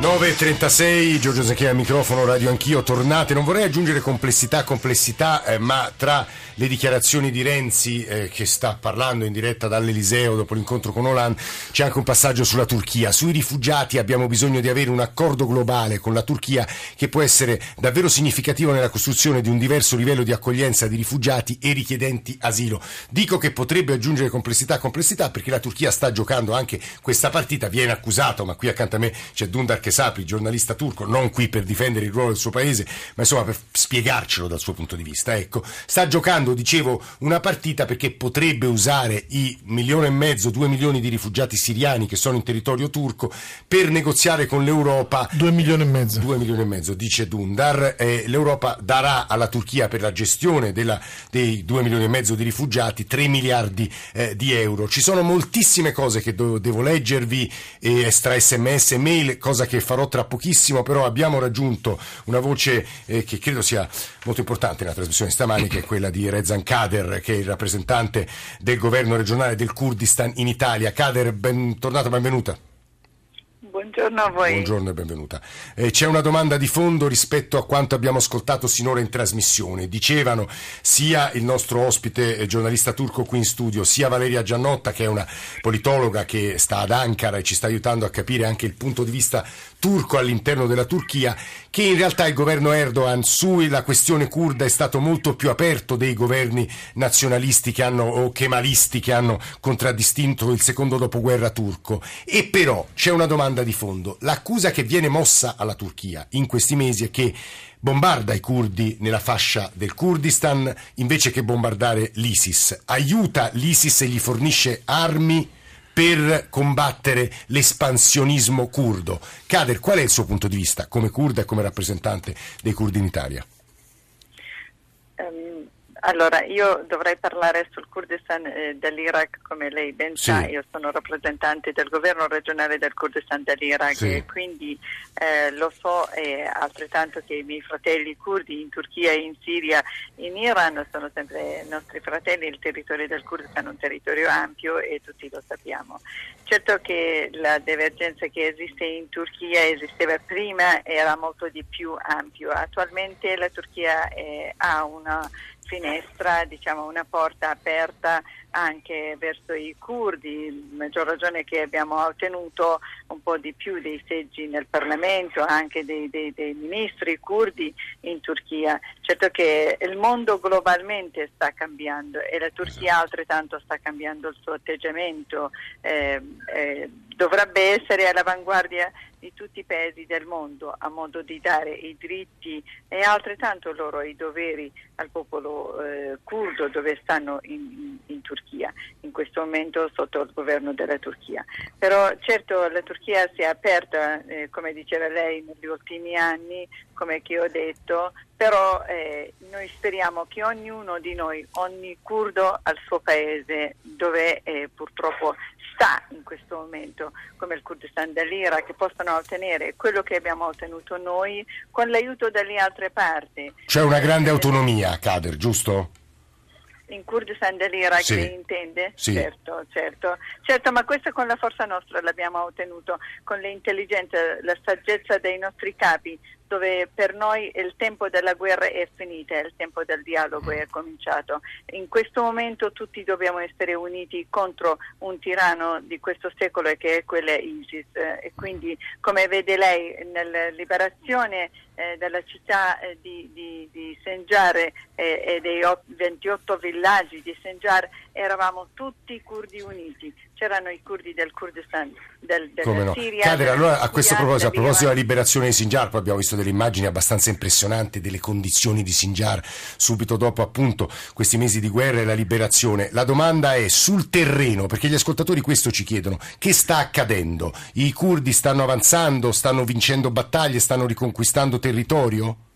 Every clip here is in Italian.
9.36, Giorgio Zacchia al microfono, radio anch'io, tornate. Non vorrei aggiungere complessità, complessità, eh, ma tra le dichiarazioni di Renzi eh, che sta parlando in diretta dall'Eliseo dopo l'incontro con Hollande, c'è anche un passaggio sulla Turchia. Sui rifugiati abbiamo bisogno di avere un accordo globale con la Turchia che può essere davvero significativo nella costruzione di un diverso livello di accoglienza di rifugiati e richiedenti asilo. Dico che potrebbe aggiungere complessità, complessità perché la Turchia sta giocando anche questa partita, viene accusato, ma qui accanto a me c'è Dundar Kesapri, giornalista turco, non qui per difendere il ruolo del suo paese, ma insomma per spiegarcelo dal suo punto di vista. Ecco, sta giocando dicevo, una partita perché potrebbe usare i milione e mezzo, due milioni di rifugiati siriani che sono in territorio turco per negoziare con l'Europa. Due milioni e mezzo. Due milioni e mezzo, dice Dundar. Eh, L'Europa darà alla Turchia per la gestione della, dei due milioni e mezzo di rifugiati tre miliardi eh, di euro. Ci sono moltissime cose che do, devo leggervi, eh, extra sms e mail, cosa che farò tra pochissimo, però abbiamo raggiunto una voce eh, che credo sia molto importante nella trasmissione stamani, che è quella di Rezan Kader, che è il rappresentante del governo regionale del Kurdistan in Italia. Kader, bentornata, benvenuta. Buongiorno a voi. Buongiorno e benvenuta. Eh, c'è una domanda di fondo rispetto a quanto abbiamo ascoltato sinora in trasmissione. Dicevano sia il nostro ospite eh, giornalista turco qui in studio, sia Valeria Giannotta, che è una politologa che sta ad Ankara e ci sta aiutando a capire anche il punto di vista turco all'interno della Turchia, che in realtà il governo Erdogan sulla questione kurda è stato molto più aperto dei governi nazionalisti che hanno, o kemalisti che hanno contraddistinto il secondo dopoguerra turco. E però c'è una domanda di fondo. L'accusa che viene mossa alla Turchia in questi mesi è che bombarda i curdi nella fascia del Kurdistan invece che bombardare l'ISIS. Aiuta l'ISIS e gli fornisce armi per combattere l'espansionismo curdo. Kader, qual è il suo punto di vista come kurda e come rappresentante dei curdi in Italia? Allora, io dovrei parlare sul Kurdistan eh, dell'Iraq, come lei ben sì. sa, io sono rappresentante del governo regionale del Kurdistan dell'Iraq sì. e quindi eh, lo so e altrettanto che i miei fratelli kurdi in Turchia, in Siria, in Iran sono sempre nostri fratelli, il territorio del Kurdistan è un territorio ampio e tutti lo sappiamo. Certo che la divergenza che esiste in Turchia esisteva prima, era molto di più ampio. Attualmente la Turchia eh, ha una finestra, diciamo una porta aperta anche verso i curdi, maggior ragione che abbiamo ottenuto un po' di più dei seggi nel Parlamento, anche dei, dei, dei ministri curdi in Turchia. Certo che il mondo globalmente sta cambiando e la Turchia esatto. altrettanto sta cambiando il suo atteggiamento, eh, eh, dovrebbe essere all'avanguardia di tutti i paesi del mondo a modo di dare i diritti e altrettanto loro i doveri al popolo eh, curdo dove stanno in, in, Turchia, in questo momento sotto il governo della Turchia. Però certo la Turchia si è aperta, eh, come diceva lei, negli ultimi anni, come che ho detto, però eh, noi speriamo che ognuno di noi, ogni curdo al suo paese, dove eh, purtroppo sta in questo momento, come il Kurdistan dell'Iraq, possano ottenere quello che abbiamo ottenuto noi con l'aiuto dalle altre parti. C'è una grande autonomia a Kader, giusto? In Kurdistan dell'Iraq sì. intende? Sì. Certo, certo, certo, ma questo con la forza nostra l'abbiamo ottenuto, con l'intelligenza, la saggezza dei nostri capi, dove per noi il tempo della guerra è finito, il tempo del dialogo è cominciato. In questo momento tutti dobbiamo essere uniti contro un tiranno di questo secolo che è quello ISIS e quindi come vede lei nella liberazione eh, della città eh, di, di, di Senjar eh, e dei 28 villaggi di Senjar eravamo tutti curdi uniti c'erano i curdi del Kurdistan del, della no. Siria. Cadere, allora a questo proposito, a proposito della liberazione di Sinjar, poi abbiamo visto delle immagini abbastanza impressionanti delle condizioni di Sinjar subito dopo appunto questi mesi di guerra e la liberazione. La domanda è sul terreno, perché gli ascoltatori questo ci chiedono, che sta accadendo? I curdi stanno avanzando, stanno vincendo battaglie, stanno riconquistando territorio?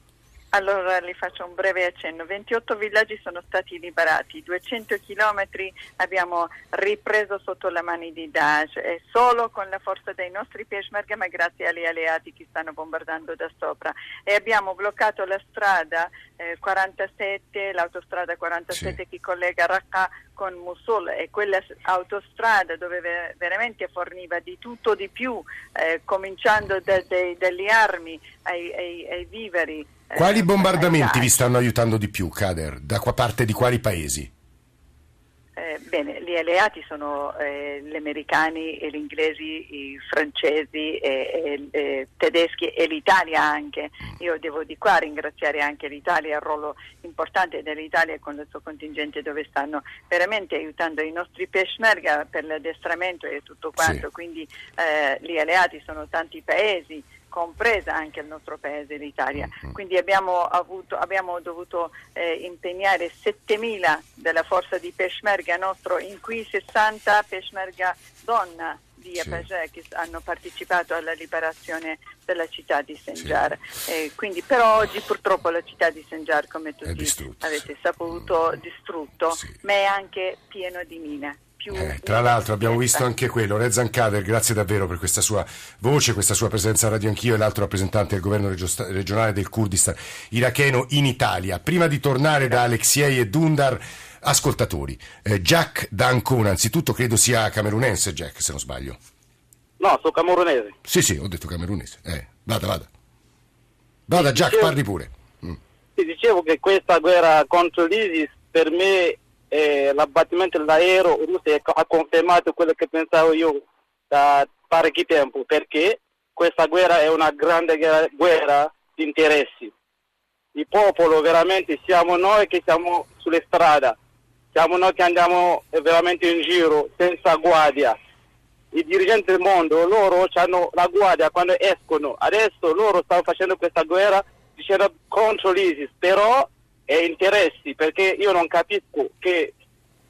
Allora li faccio un breve accenno. 28 villaggi sono stati liberati, 200 chilometri abbiamo ripreso sotto le mani di Daesh e solo con la forza dei nostri peshmerga ma grazie agli alleati che stanno bombardando da sopra. E abbiamo bloccato la strada eh, 47, l'autostrada 47 sì. che collega Raqqa con Mosul e quella autostrada dove ver- veramente forniva di tutto di più, eh, cominciando da, de- dalle armi ai, ai, ai viveri quali eh, bombardamenti vi stanno aiutando di più, Kader? Da parte di quali paesi? Eh, bene, gli alleati sono eh, gli americani gli inglesi, i francesi, e, e, e, tedeschi e l'Italia anche. Io devo di qua ringraziare anche l'Italia, il ruolo importante dell'Italia con il suo contingente dove stanno veramente aiutando i nostri peshmerga per l'addestramento e tutto quanto. Sì. Quindi eh, gli alleati sono tanti paesi compresa anche il nostro paese, l'Italia. Mm-hmm. Quindi abbiamo, avuto, abbiamo dovuto eh, impegnare 7.000 della forza di Peshmerga nostro, in cui 60 Peshmerga donna di Apagè che hanno partecipato alla liberazione della città di Senjar. Sì. Eh, quindi, però oggi purtroppo la città di Senjar, come tutti avete saputo, distrutto, sì. ma è anche pieno di mine più... Eh, tra l'altro abbiamo visto anche quello, Rezan Kader, grazie davvero per questa sua voce, questa sua presenza a Radio Anch'io e l'altro rappresentante del governo regionale del Kurdistan iracheno in Italia. Prima di tornare da Alexiei e Dundar, ascoltatori, eh, Jack Dancona, anzitutto credo sia camerunense Jack, se non sbaglio. No, sono camerunese. Sì, sì, ho detto camerunese. Eh, vada, vada. Vada Jack, dicevo, parli pure. Mm. Ti dicevo che questa guerra contro l'ISIS per me eh, l'abbattimento dell'aereo russo ha confermato quello che pensavo io da parecchio tempo, perché questa guerra è una grande guerra di interessi. Il popolo veramente siamo noi che siamo sulle strade, siamo noi che andiamo veramente in giro senza guardia. I dirigenti del mondo, loro hanno la guardia quando escono, adesso loro stanno facendo questa guerra dicendo contro l'ISIS, però e interessi, perché io non capisco che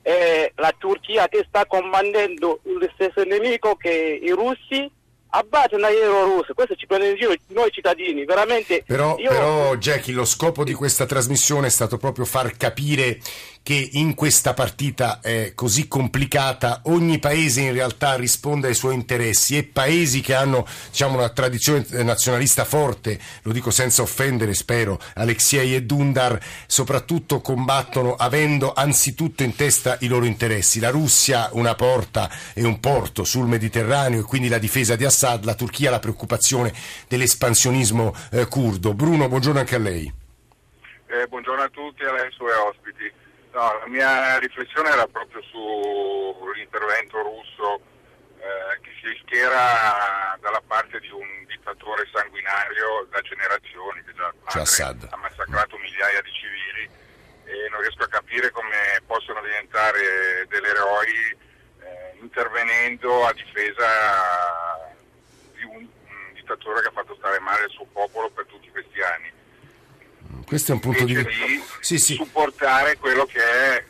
è la Turchia che sta comandando lo stesso nemico che i russi abbatte un aereo russo, questo ci prende in giro noi cittadini, veramente. Però, io... però Jackie, lo scopo di questa trasmissione è stato proprio far capire che in questa partita eh, così complicata ogni paese in realtà risponde ai suoi interessi e paesi che hanno diciamo, una tradizione nazionalista forte, lo dico senza offendere spero, Alexei e Dundar, soprattutto combattono avendo anzitutto in testa i loro interessi. La Russia una porta e un porto sul Mediterraneo e quindi la difesa di Assad, la Turchia la preoccupazione dell'espansionismo eh. Bruno, buongiorno anche a lei. Eh, buongiorno a tutti e ai suoi ospiti. No, la mia riflessione era proprio sull'intervento russo eh, che si schiera dalla parte di un dittatore sanguinario da generazioni che già cioè ha massacrato migliaia di civili e non riesco a capire come possono diventare degli eroi eh, intervenendo a difesa di un, un dittatore che ha fatto stare male il suo popolo per tutti questi anni questo è un punto di vista. sì, sì. supportare quello che è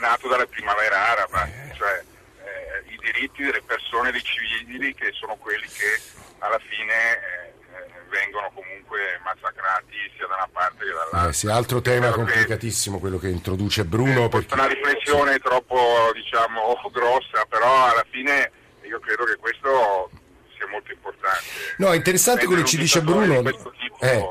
nato dalla primavera araba, eh. cioè eh, i diritti delle persone, dei civili, che sono quelli che alla fine eh, eh vengono comunque massacrati sia da una parte che dall'altra. Eh, sì, altro tema complicatissimo quello che introduce Bruno. È perché... una riflessione sì. troppo diciamo, grossa, però alla fine io credo che questo sia molto importante. No, è interessante quello che ci dice Bruno. Eh,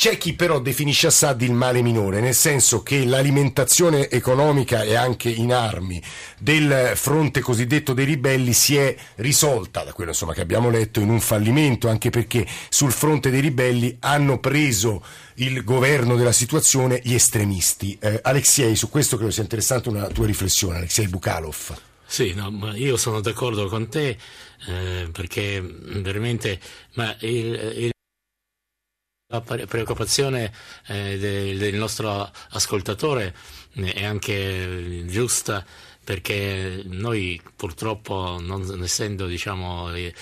c'è chi però definisce Assad il male minore, nel senso che l'alimentazione economica e anche in armi del fronte cosiddetto dei ribelli si è risolta, da quello insomma, che abbiamo letto, in un fallimento, anche perché sul fronte dei ribelli hanno preso il governo della situazione gli estremisti. Eh, Alexei, su questo credo sia interessante una tua riflessione, Alexei Bukhalov. Sì, no, io sono d'accordo con te eh, perché veramente ma il, il la preoccupazione eh, del, del, nostro ascoltatore eh, è anche giusta perché noi purtroppo non essendo diciamo, eh,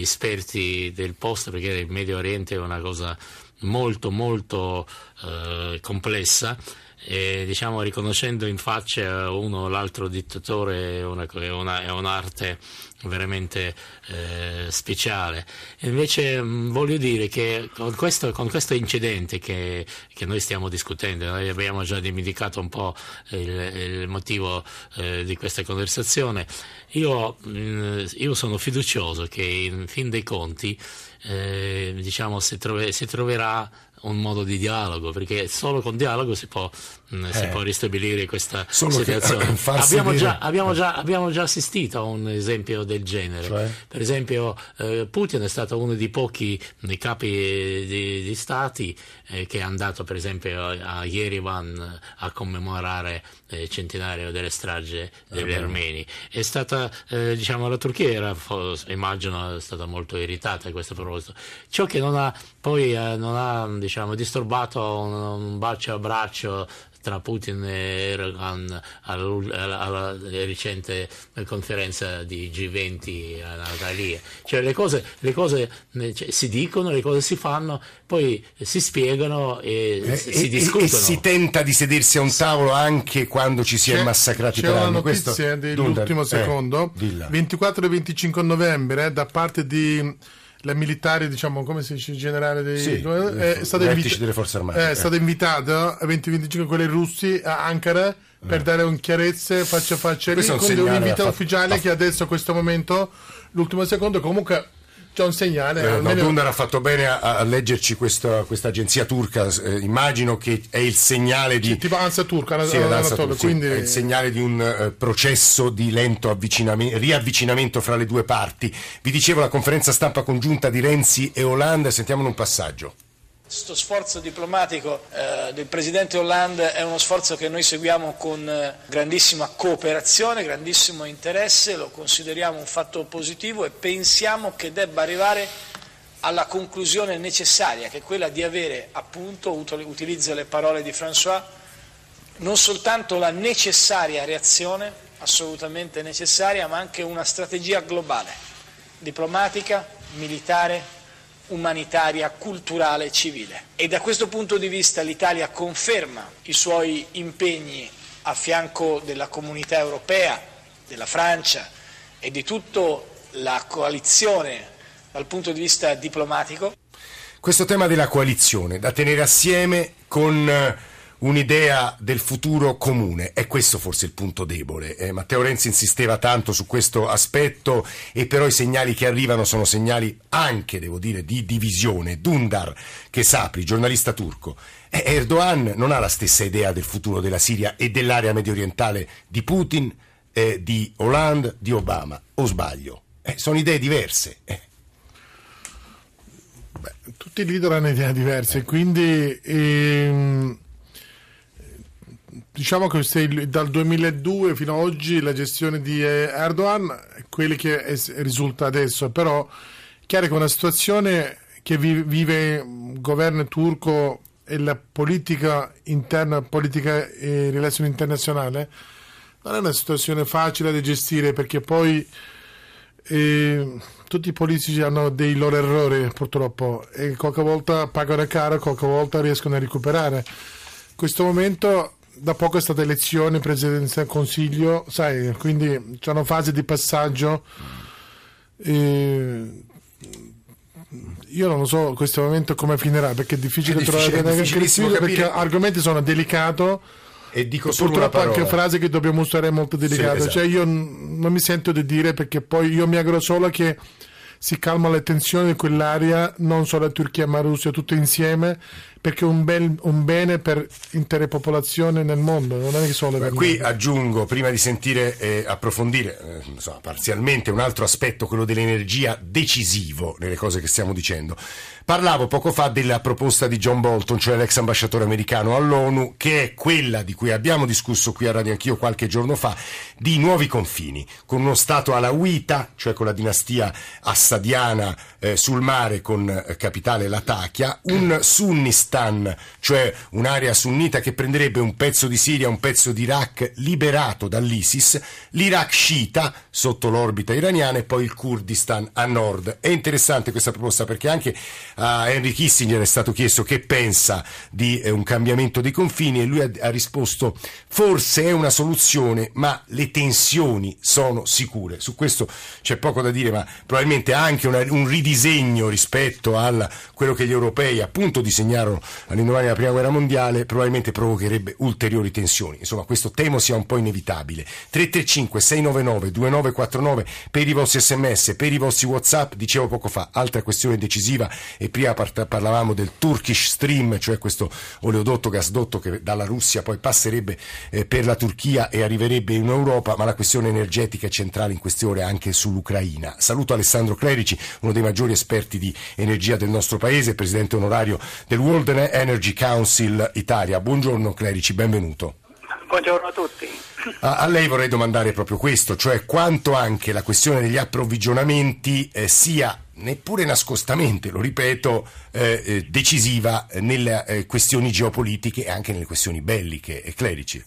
esperti del posto perché il Medio Oriente è una cosa molto molto eh, complessa e diciamo riconoscendo in faccia uno o l'altro dittatore è, una, è, una, è un'arte veramente eh, speciale. Invece mh, voglio dire che con questo, con questo incidente che, che, noi stiamo discutendo, noi abbiamo già dimenticato un po' il, il motivo eh, di questa conversazione, io, mh, io, sono fiducioso che in fin dei conti eh, diciamo, si, trove, si troverà un modo di dialogo, perché solo con dialogo si può, mh, eh, si può ristabilire questa situazione. Abbiamo già, abbiamo, già, abbiamo, già, assistito a un esempio del genere. Cioè? Per esempio, eh, Putin è stato uno dei pochi dei capi di, di stati eh, che è andato, per esempio, a, a Yerevan a commemorare il eh, centenario delle stragi degli armeni. È stata, eh, diciamo, la Turchia era, immagino, è stata molto irritata a questo proposito. Ciò che non ha poi eh, non ha diciamo, disturbato un, un bacio a braccio tra Putin e Erdogan alla, alla, recente conferenza di G20 a Natalia. Cioè le cose, le cose cioè, si dicono, le cose si fanno, poi si spiegano e, e si e, discutono. E si tenta di sedersi a un tavolo anche quando ci si è massacrati per anni. C'è una notizia dell'ultimo eh, secondo, eh, 24 e 25 novembre, da parte di la militare, diciamo, come si dice, generale dei sì, è, stata invita- delle forze armate. È eh. stata invitata a 2025 quelli russi a Ankara per eh. dare un chiarezze faccia a faccia lì con un invito ufficiale fatto... che adesso a questo momento l'ultimo secondo comunque c'è un segnale. Eh, almeno... Dundar ha fatto bene a, a leggerci questa, questa, agenzia turca, eh, immagino che è il segnale di... Sì, tipo Ansa turca, sì, Ansa turca quindi... è il segnale di un uh, processo di lento riavvicinamento fra le due parti. Vi dicevo la conferenza stampa congiunta di Renzi e Hollande, sentiamone un passaggio. Questo sforzo diplomatico eh, del Presidente Hollande è uno sforzo che noi seguiamo con eh, grandissima cooperazione, grandissimo interesse, lo consideriamo un fatto positivo e pensiamo che debba arrivare alla conclusione necessaria, che è quella di avere, appunto, utilizzo le parole di François, non soltanto la necessaria reazione, assolutamente necessaria, ma anche una strategia globale, diplomatica, militare, umanitaria, culturale e civile. E da questo punto di vista l'Italia conferma i suoi impegni a fianco della comunità europea, della Francia e di tutta la coalizione dal punto di vista diplomatico. Questo tema della coalizione da tenere assieme con eh, un'idea del futuro comune. È questo forse il punto debole. Eh, Matteo Renzi insisteva tanto su questo aspetto e però i segnali che arrivano sono segnali anche, devo dire, di divisione. Dundar, che sapri, giornalista turco, eh, Erdogan non ha la stessa idea del futuro della Siria e dell'area medio orientale di Putin, eh, di Hollande, di Obama. O sbaglio? Eh, sono idee diverse. Eh. Beh, tutti i leader hanno idee diverse, quindi... Ehm diciamo che dal 2002 fino ad oggi la gestione di eh, Erdogan è quella che è, risulta adesso, però è chiaro che una situazione che vive il governo turco e la politica interna, politica e relazione internazionale non è una situazione facile da gestire perché poi eh, tutti i politici hanno dei loro errori purtroppo e qualche volta pagano caro, qualche volta riescono a recuperare. In questo momento da poco è stata elezione, presidenza del consiglio, sai, quindi c'è una fase di passaggio. E io non lo so in questo momento come finirà perché è difficile, è difficile trovare è perché argomenti sono delicati e dico solo purtroppo anche frasi che dobbiamo usare molto delicate sì, esatto. cioè io non mi sento di dire perché poi io mi auguro solo che si calma le tensioni di quell'area non solo la Turchia ma la Russia tutte insieme perché è un, bel, un bene per intere popolazioni nel mondo, non è solo per Qui aggiungo, prima di sentire e approfondire eh, insomma, parzialmente un altro aspetto, quello dell'energia decisivo nelle cose che stiamo dicendo. Parlavo poco fa della proposta di John Bolton, cioè l'ex ambasciatore americano all'ONU, che è quella di cui abbiamo discusso qui a Radio Anch'io qualche giorno fa, di nuovi confini, con uno Stato alawita, cioè con la dinastia assadiana eh, sul mare con eh, capitale Latakia, un sunni Kurdistan, cioè un'area sunnita che prenderebbe un pezzo di Siria, un pezzo di Iraq liberato dall'ISIS, l'Iraq sciita sotto l'orbita iraniana e poi il Kurdistan a nord. È interessante questa proposta perché anche a Henry Kissinger è stato chiesto che pensa di eh, un cambiamento dei confini e lui ha, risposto forse è una soluzione ma le tensioni sono sicure. Su questo c'è poco da dire ma probabilmente anche una, un ridisegno rispetto a quello che gli europei appunto disegnarono all'indomani della prima guerra mondiale probabilmente provocherebbe ulteriori tensioni. Insomma questo temo sia un po' inevitabile. 335 699 2949 per i vostri sms, per i vostri whatsapp, dicevo poco fa, altra questione decisiva e prima parlavamo del Turkish Stream, cioè questo oleodotto gasdotto che dalla Russia poi passerebbe eh, per la Turchia e arriverebbe in Europa, ma la questione energetica è centrale in queste ore anche sull'Ucraina. Saluto Alessandro Clerici, uno dei maggiori esperti di energia del nostro paese, presidente onorario del World Energy Council Italia. Buongiorno Clerici, benvenuto. Buongiorno a tutti. A, lei vorrei domandare proprio questo, cioè quanto anche la questione degli approvvigionamenti eh, sia neppure nascostamente, lo ripeto, eh, eh, decisiva nelle eh, questioni geopolitiche e anche nelle questioni belliche e clerici.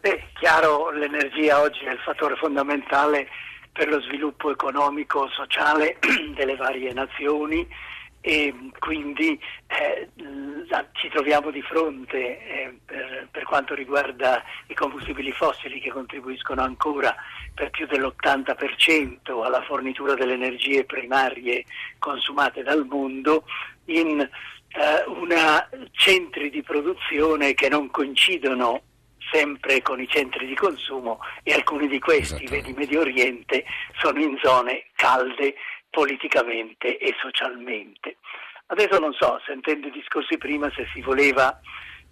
Beh, chiaro, l'energia oggi è il fattore fondamentale per lo sviluppo economico, sociale delle varie nazioni e quindi eh, ci troviamo di fronte eh, per, per, quanto riguarda i combustibili fossili che contribuiscono ancora per più dell'80% alla fornitura delle energie primarie consumate dal mondo in eh, una centri di produzione che non coincidono sempre con i centri di consumo e alcuni di questi, vedi Medio Oriente, sono in zone calde politicamente e socialmente. Adesso non so, sentendo i discorsi prima, se si voleva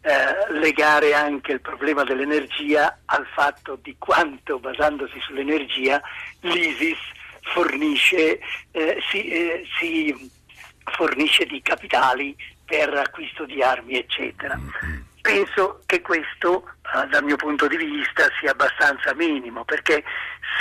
eh, legare anche il problema dell'energia al fatto di quanto, basandosi sull'energia, l'ISIS fornisce, eh, si, eh, si fornisce di capitali per acquisto di armi, eccetera. Penso che questo, eh, dal mio punto di vista, sia abbastanza minimo, perché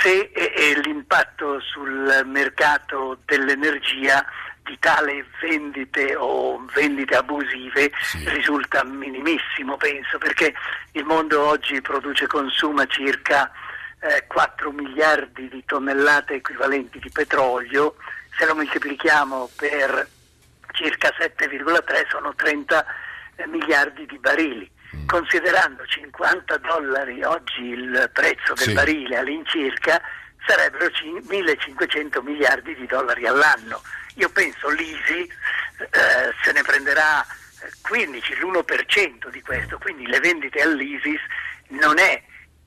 se eh, l'impatto sul mercato dell'energia di tale vendite o vendite abusive sì. risulta minimissimo, penso, perché il mondo oggi produce e consuma circa eh, 4 miliardi di tonnellate equivalenti di petrolio, se lo moltiplichiamo per circa 7,3 sono 30 eh, miliardi di barili. Mm. Considerando 50 dollari oggi il prezzo del sì. barile all'incirca, sarebbero 1500 miliardi di dollari all'anno. Io penso l'ISI eh, se ne prenderà 15, eh, l'1% di questo, quindi le vendite all'ISIS non è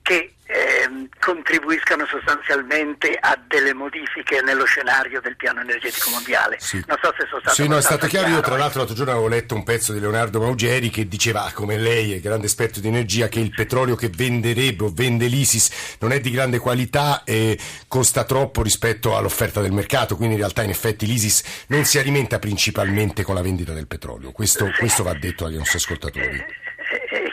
che ehm, contribuiscano sostanzialmente a delle modifiche nello scenario del piano energetico mondiale. Sì. Non so se sono stato Sì, no, è stato chiaro. Io tra l'altro l'altro giorno avevo letto un pezzo di Leonardo Maugeri che diceva, come lei, è grande esperto di energia, che il petrolio che venderebbe o vende l'ISIS non è di grande qualità e costa troppo rispetto all'offerta del mercato, quindi in realtà in effetti l'ISIS non si alimenta principalmente con la vendita del petrolio. Questo, sì. questo va detto agli nostri ascoltatori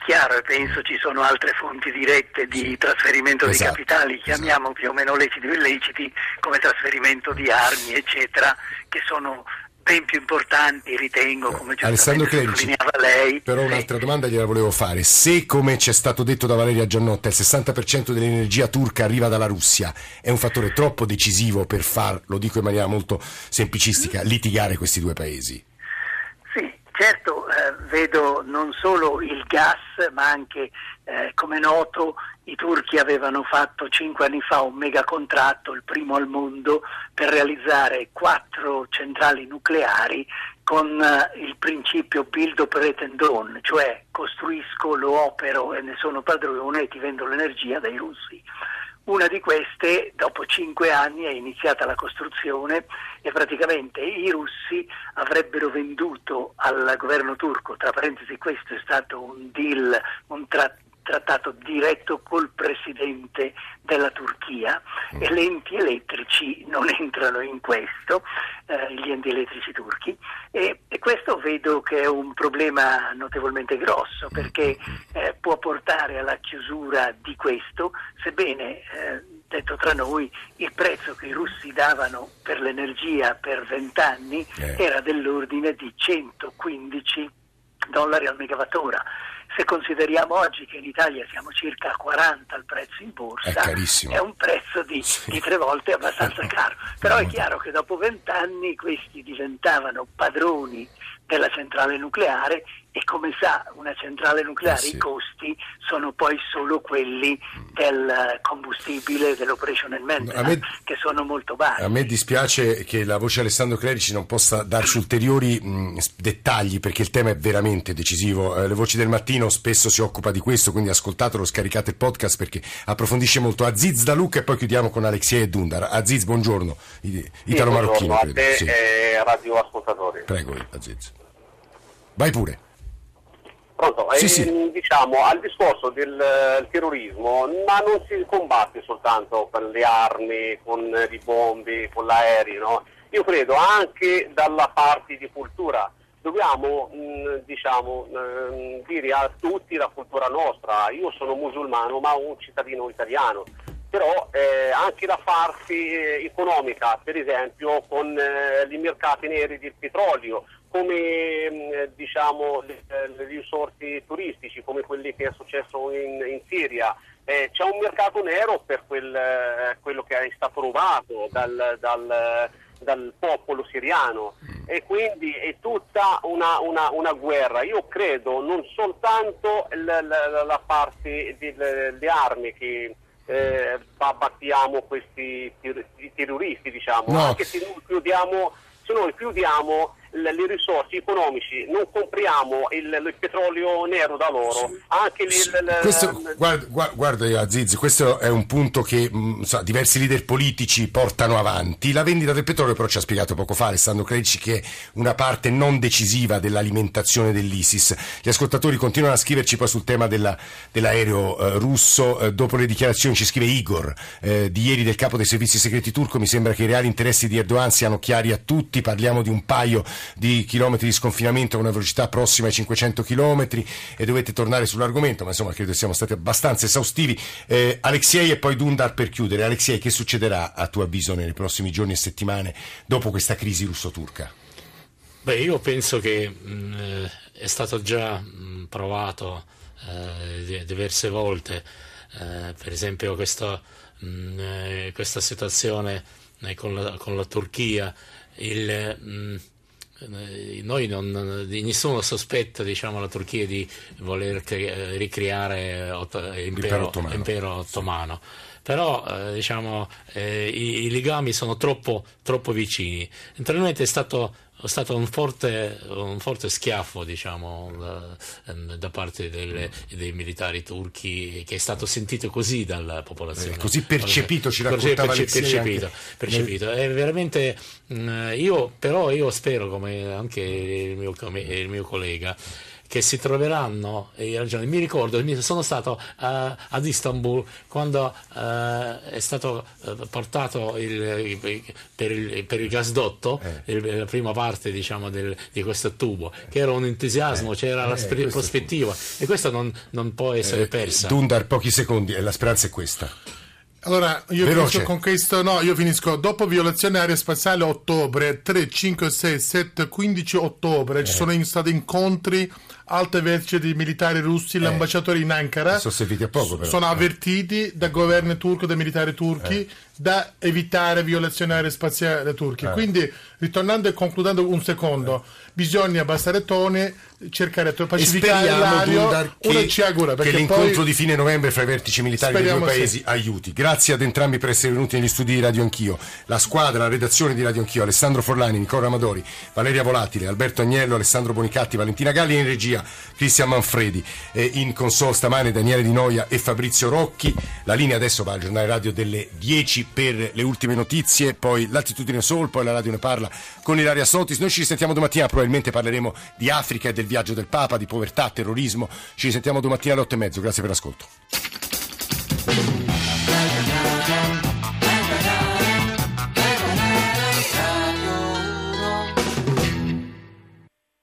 chiaro e penso ci sono altre fonti dirette di trasferimento esatto, di capitali, chiamiamo esatto. più o meno leciti o illeciti, come trasferimento di armi, eccetera, che sono ben più importanti, ritengo, come Alessandro Clerici, lei. Però un'altra domanda gliela volevo fare. Se, come ci è stato detto da Valeria Giannotta, il 60% dell'energia turca arriva dalla Russia, è un fattore troppo decisivo per far, lo dico in maniera molto semplicistica, litigare questi due paesi? Certo, eh, vedo non solo il gas, ma anche, eh, come noto, i turchi avevano fatto cinque anni fa un mega contratto, il primo al mondo, per realizzare quattro centrali nucleari con eh, il principio build, operate and own, cioè costruisco, lo opero e ne sono padrone e ti vendo l'energia dai russi. Una di queste, dopo cinque anni, è iniziata la costruzione e praticamente i russi avrebbero venduto al governo turco, tra parentesi questo è stato un deal, un trattato trattato diretto col presidente della Turchia mm. e gli enti elettrici non entrano in questo, eh, gli enti elettrici turchi e, e, questo vedo che è un problema notevolmente grosso perché mm. eh, può portare alla chiusura di questo, sebbene eh, detto tra noi il prezzo che i russi davano per l'energia per vent'anni eh. era dell'ordine di 115 dollari al megawattora. Se consideriamo oggi che in Italia siamo circa a 40 il prezzo in borsa, è, è un prezzo di, sì. di, tre volte abbastanza caro. Però è chiaro che dopo vent'anni questi diventavano padroni della centrale nucleare e come sa una centrale nucleare eh sì. i costi sono poi solo quelli del combustibile, dell'operational maintenance, me, che sono molto bassi. A me dispiace che la voce Alessandro Clerici non possa darci ulteriori mh, dettagli perché il tema è veramente decisivo. Eh, le voci del mattino spesso si occupa di questo, quindi ascoltatelo, scaricate il podcast perché approfondisce molto. Aziz da Luca e poi chiudiamo con Alexia e Dundar. Aziz, buongiorno. Italo sì, Marocchino, credo. A te sì. e radio ascoltatori. Prego, Aziz. Vai pure. Pronto, sì, e, sì. diciamo al discorso del terrorismo, ma non si combatte soltanto con le armi, con i bombi, con l'aereo, no? Io credo anche dalla parte di cultura dobbiamo mh, diciamo, mh, dire a tutti la cultura nostra. Io sono musulmano ma un cittadino italiano, però eh, anche la parte eh, economica, per esempio con eh, i mercati neri del petrolio, come mm, diciamo, risorti turistici, come quelli che è successo in, in Siria. Eh, c'è un mercato nero per quel, eh, quello che è stato rubato dal, dal, dal, popolo siriano e quindi è tutta una, una, una guerra. Io credo non soltanto la, la, la parte delle armi che eh, abbattiamo questi terroristi, diciamo, no. anche se noi chiudiamo, se noi chiudiamo le risorse economici, non compriamo il, il petrolio nero da loro. Anche sì. il, questo, guarda, guarda Aziz, questo è un punto che mh, mm, so, diversi leader politici portano avanti. La vendita del petrolio però ci ha spiegato poco fa Alessandro Credici che è una parte non decisiva dell'alimentazione dell'ISIS. Gli ascoltatori continuano a scriverci poi sul tema della, dell'aereo eh, russo. Eh, dopo le dichiarazioni ci scrive Igor eh, di ieri del capo dei servizi segreti turco. Mi sembra che i reali interessi di Erdogan siano chiari a tutti. Parliamo di un paio di chilometri di sconfinamento a una velocità prossima ai 500 chilometri e dovete tornare sull'argomento, ma insomma credo siamo stati abbastanza esaustivi. Eh, Alexei e poi Dundar per chiudere. Alexei, che succederà a tuo avviso nei prossimi giorni e settimane dopo questa crisi russo-turca? Beh, io penso che mh, eh, è stato già mh, provato eh, diverse volte, eh, per esempio questo, mh, eh, questa situazione eh, con la, con, la, Turchia, il, noi non, nessuno sospetta diciamo, la Turchia di voler cre- ricreare otto, impero, ottomano. impero, ottomano. Però eh, diciamo, eh, i, i, legami sono troppo, troppo vicini. Naturalmente è stato stato un forte, un forte schiaffo diciamo, da, ehm, da parte delle, dei militari turchi che è stato sentito così dalla popolazione. Eh, così percepito, ci raccontava perce, percepito, percepito. È veramente, mm, io, però io spero, come anche il mio, il mio collega, che si troveranno in ragione. Mi ricordo, sono stato uh, ad Istanbul quando uh, è stato uh, portato il, il, per, il, per, il, gasdotto, eh. la prima parte diciamo, del, di questo tubo, che era un entusiasmo, eh. c'era la sp- prospettiva e questa non, non può essere persa. Dundar, pochi secondi, e la speranza è questa. Allora, io Veloce. finisco con questo, no, io finisco, dopo violazione aerea spaziale ottobre, 3, 5, 6, 7, 15 ottobre, eh. ci sono stati incontri alte vertici di militari russi, eh. l'ambasciatore in Ankara, poco però. sono avvertiti dal governo turco, dai militari turchi, eh. da evitare violazione aerea spaziale turchi. Eh. Quindi, ritornando e concludendo un secondo, bisogna abbassare tone, cercare di pacificare l'aria, che, ci augura, che l'incontro poi... di fine novembre fra i vertici militari dei due paesi sì. aiuti. Grazie ad entrambi per essere venuti negli studi di Radio Anch'io, la squadra, la redazione di Radio Anch'io, Alessandro Forlani, Nicola Amadori, Valeria Volatile, Alberto Agnello, Alessandro Bonicatti, Valentina Galli in regia, Cristian Manfredi, eh, in console stamane Daniele Di Noia e Fabrizio Rocchi. La linea adesso va al giornale radio delle 10 per le ultime notizie, poi l'attitudine Sol, poi la radio ne parla con Ilaria Sotis. Noi ci risentiamo domattina, probabilmente parleremo di Africa e del viaggio del Papa, di povertà, terrorismo. Ci risentiamo domattina alle 8 e mezzo. Grazie per l'ascolto.